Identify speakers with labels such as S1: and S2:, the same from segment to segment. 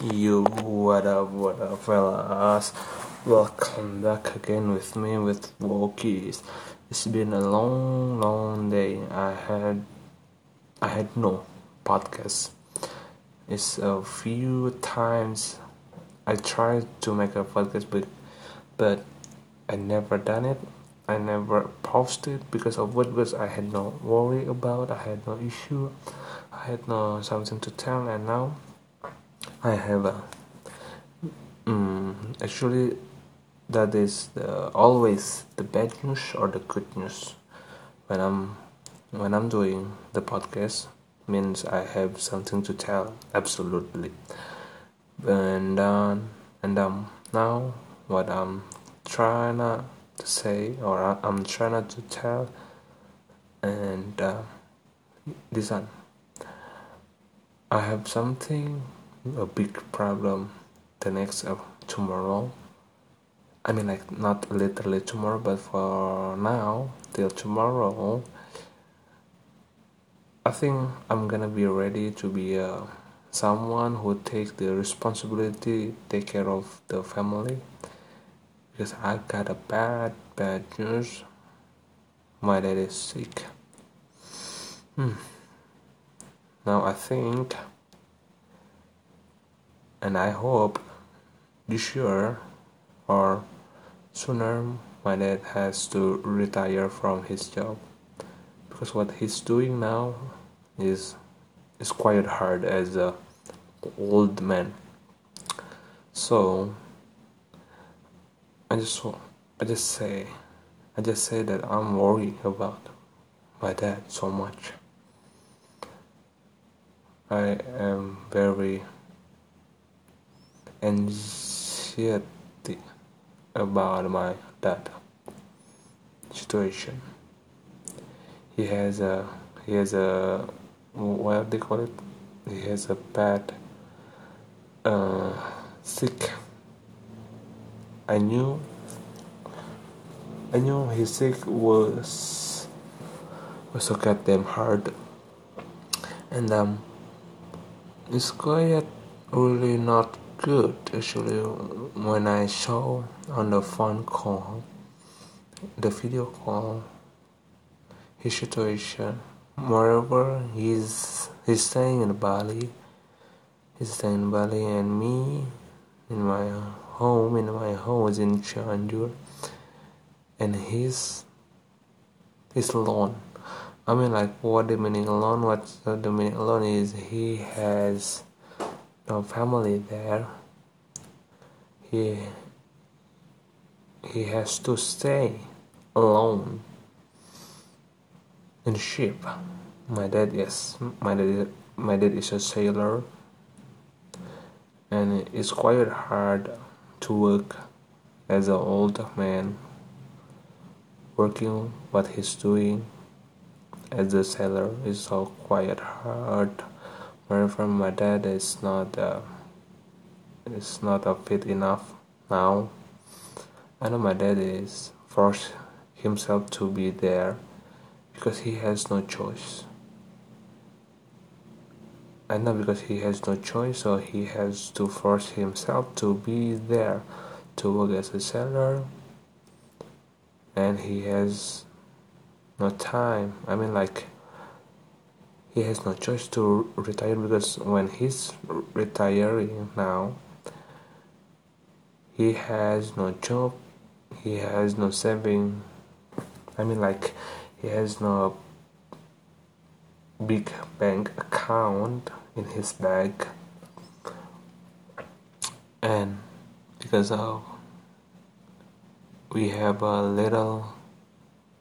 S1: You, what up, what up, fellas? Welcome back again with me with Walkies. It's been a long, long day. I had, I had no podcast. It's a few times I tried to make a podcast, but, but I never done it. I never posted because of what was I had no worry about. I had no issue. I had no something to tell, and now I have a. Um, actually, that is the, always the bad news or the good news when I'm when I'm doing the podcast means I have something to tell absolutely and um, and um now what I'm trying to say or I'm trying to tell and uh, this one I have something a big problem the next uh, tomorrow. I mean like not literally tomorrow but for now till tomorrow i think i'm gonna be ready to be uh, someone who takes the responsibility take care of the family. Because i got a bad bad news. My dad is sick. Hmm. now i think and I hope this year or sooner my dad has to retire from his job. Because what he's doing now is is quite hard as a old man. So I just I just say I just say that I'm worried about my dad so much. I am very anxiety about my dad situation. He has a he has a what they call it? He has a bad uh, sick. I knew I knew his sick was was so goddamn hard and um it's quite really not good actually when I saw on the phone call, the video call, his situation. Moreover, he's he's staying in Bali. He's staying in Bali, and me in my home in my is in Cianjur, and he's he's alone. I mean, like, what the meaning alone? What the meaning alone is? He has no family there he he has to stay alone in ship. My dad is my dad my dad is a sailor and it's quite hard to work as an old man working what he's doing as a sailor is so quite hard from my dad is not uh, is not a fit enough now. I know my dad is forced himself to be there because he has no choice. I know because he has no choice, so he has to force himself to be there to work as a sailor, and he has no time. I mean, like he has no choice to retire because when he's retiring now he has no job he has no saving. I mean like he has no big bank account in his bag. And because of we have a little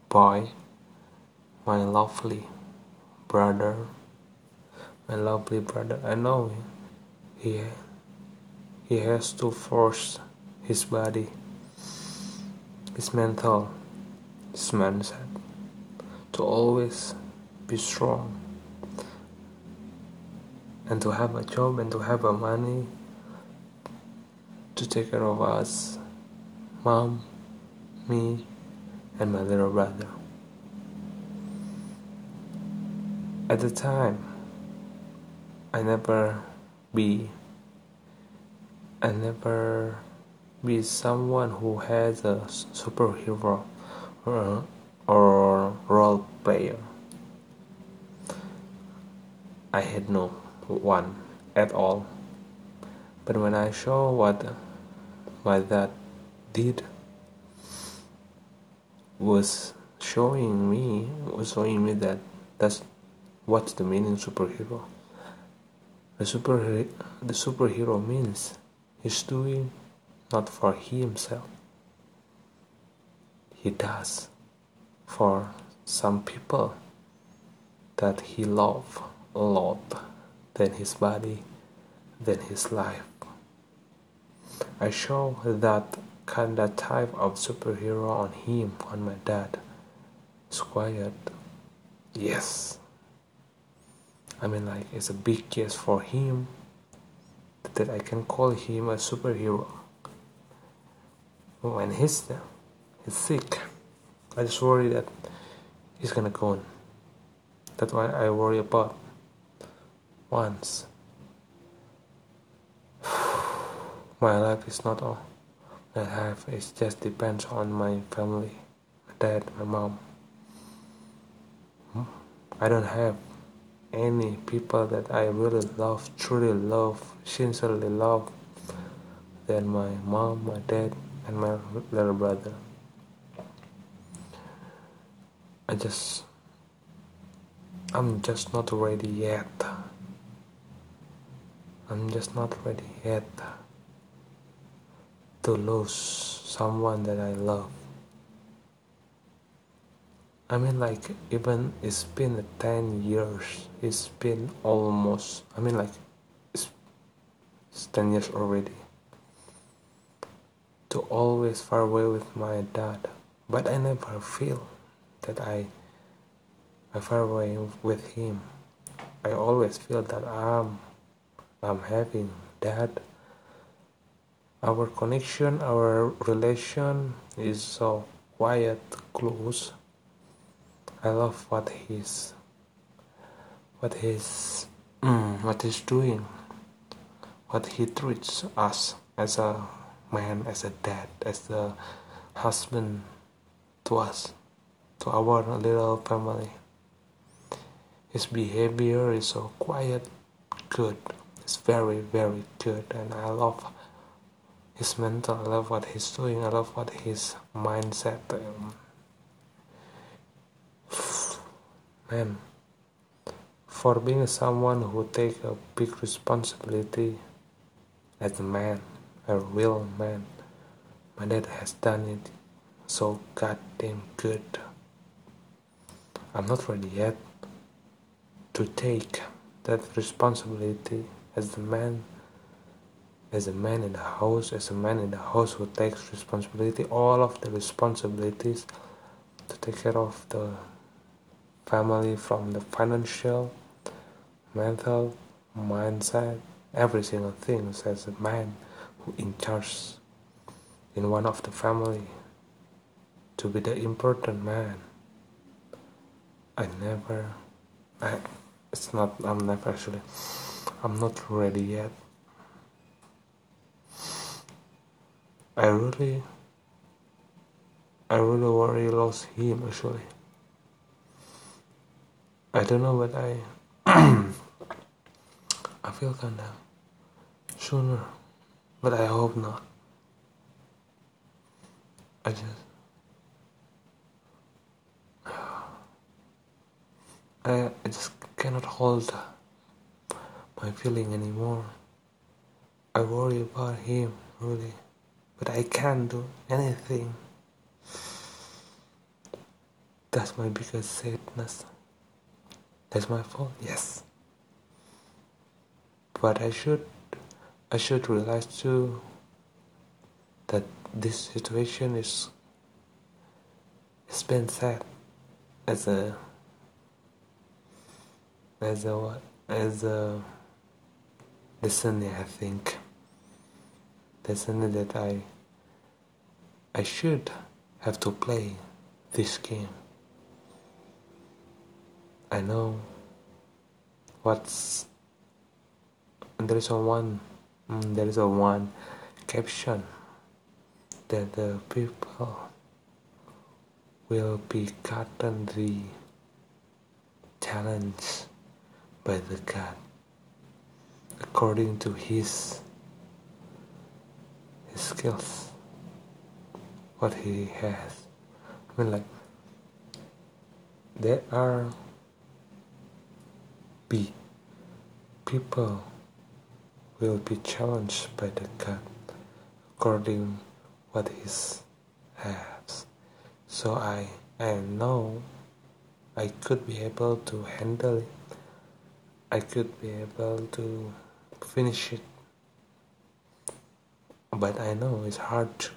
S1: boy my lovely brother, my lovely brother. I know he he has to force his body, his mental, his mindset to always be strong and to have a job and to have a money to take care of us, mom, me, and my little brother. At the time, I never be I never be someone who has a superhero or, or role player. I had no one at all. But when I saw what what that did was showing me was showing me that that's what's the meaning superhero. The super the superhero means he's doing not for himself. He does for some people that he love a lot than his body, than his life. I show that kind of type of superhero on him, on my dad. It's quiet. Yes. I mean, like, it's a big yes for him that I can call him a superhero. When he's, he's sick, I just worry that he's gonna go on. That's why I worry about once. My life is not all I have, it just depends on my family, my dad, my mom. Hmm? I don't have any people that I really love, truly love, sincerely love than my mom, my dad, and my little brother. I just, I'm just not ready yet. I'm just not ready yet to lose someone that I love. I mean, like, even it's been 10 years, it's been almost, I mean, like, it's, it's 10 years already. To always far away with my dad, but I never feel that I, I far away with him. I always feel that I'm I'm having that our connection our relation is so quiet close i love what he's what he's mm, what he's doing what he treats us as a man as a dad as a husband to us to our little family. His behavior is so quiet good. It's very very good and I love his mental. I love what he's doing. I love what his mindset um, man for being someone who take a big responsibility as a man a real man my dad has done it so goddamn good. I'm not ready yet to take that responsibility as the man as a man in the house as a man in the house who takes responsibility all of the responsibilities to take care of the family from the financial mental mindset every single thing as a man who in charge in one of the family to be the important man i never i it's not i'm never actually I'm not ready yet. I really, I really worry lost him actually. I don't know but I, I feel kinda sooner, but I hope not. I just, I, I just cannot hold my feeling anymore. I worry about him, really, but I can't do anything. That's my biggest sadness. That's my fault, yes. But I should, I should realize too that this situation is, it's been sad as a, as a as a destiny I think The destiny that I I should have to play this game I know what's there is a one mm, there is a one caption that the people will be gotten the challenge by the God. According to his his skills what he has. I mean like there are be people will be challenged by the God according what he has. So I I know I could be able to handle it. I could be able to finish it. But I know it's hard to.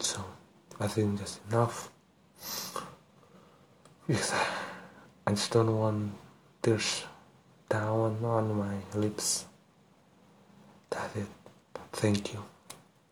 S1: So I think that's enough. I just don't want tears down on my lips. That's it. Thank you.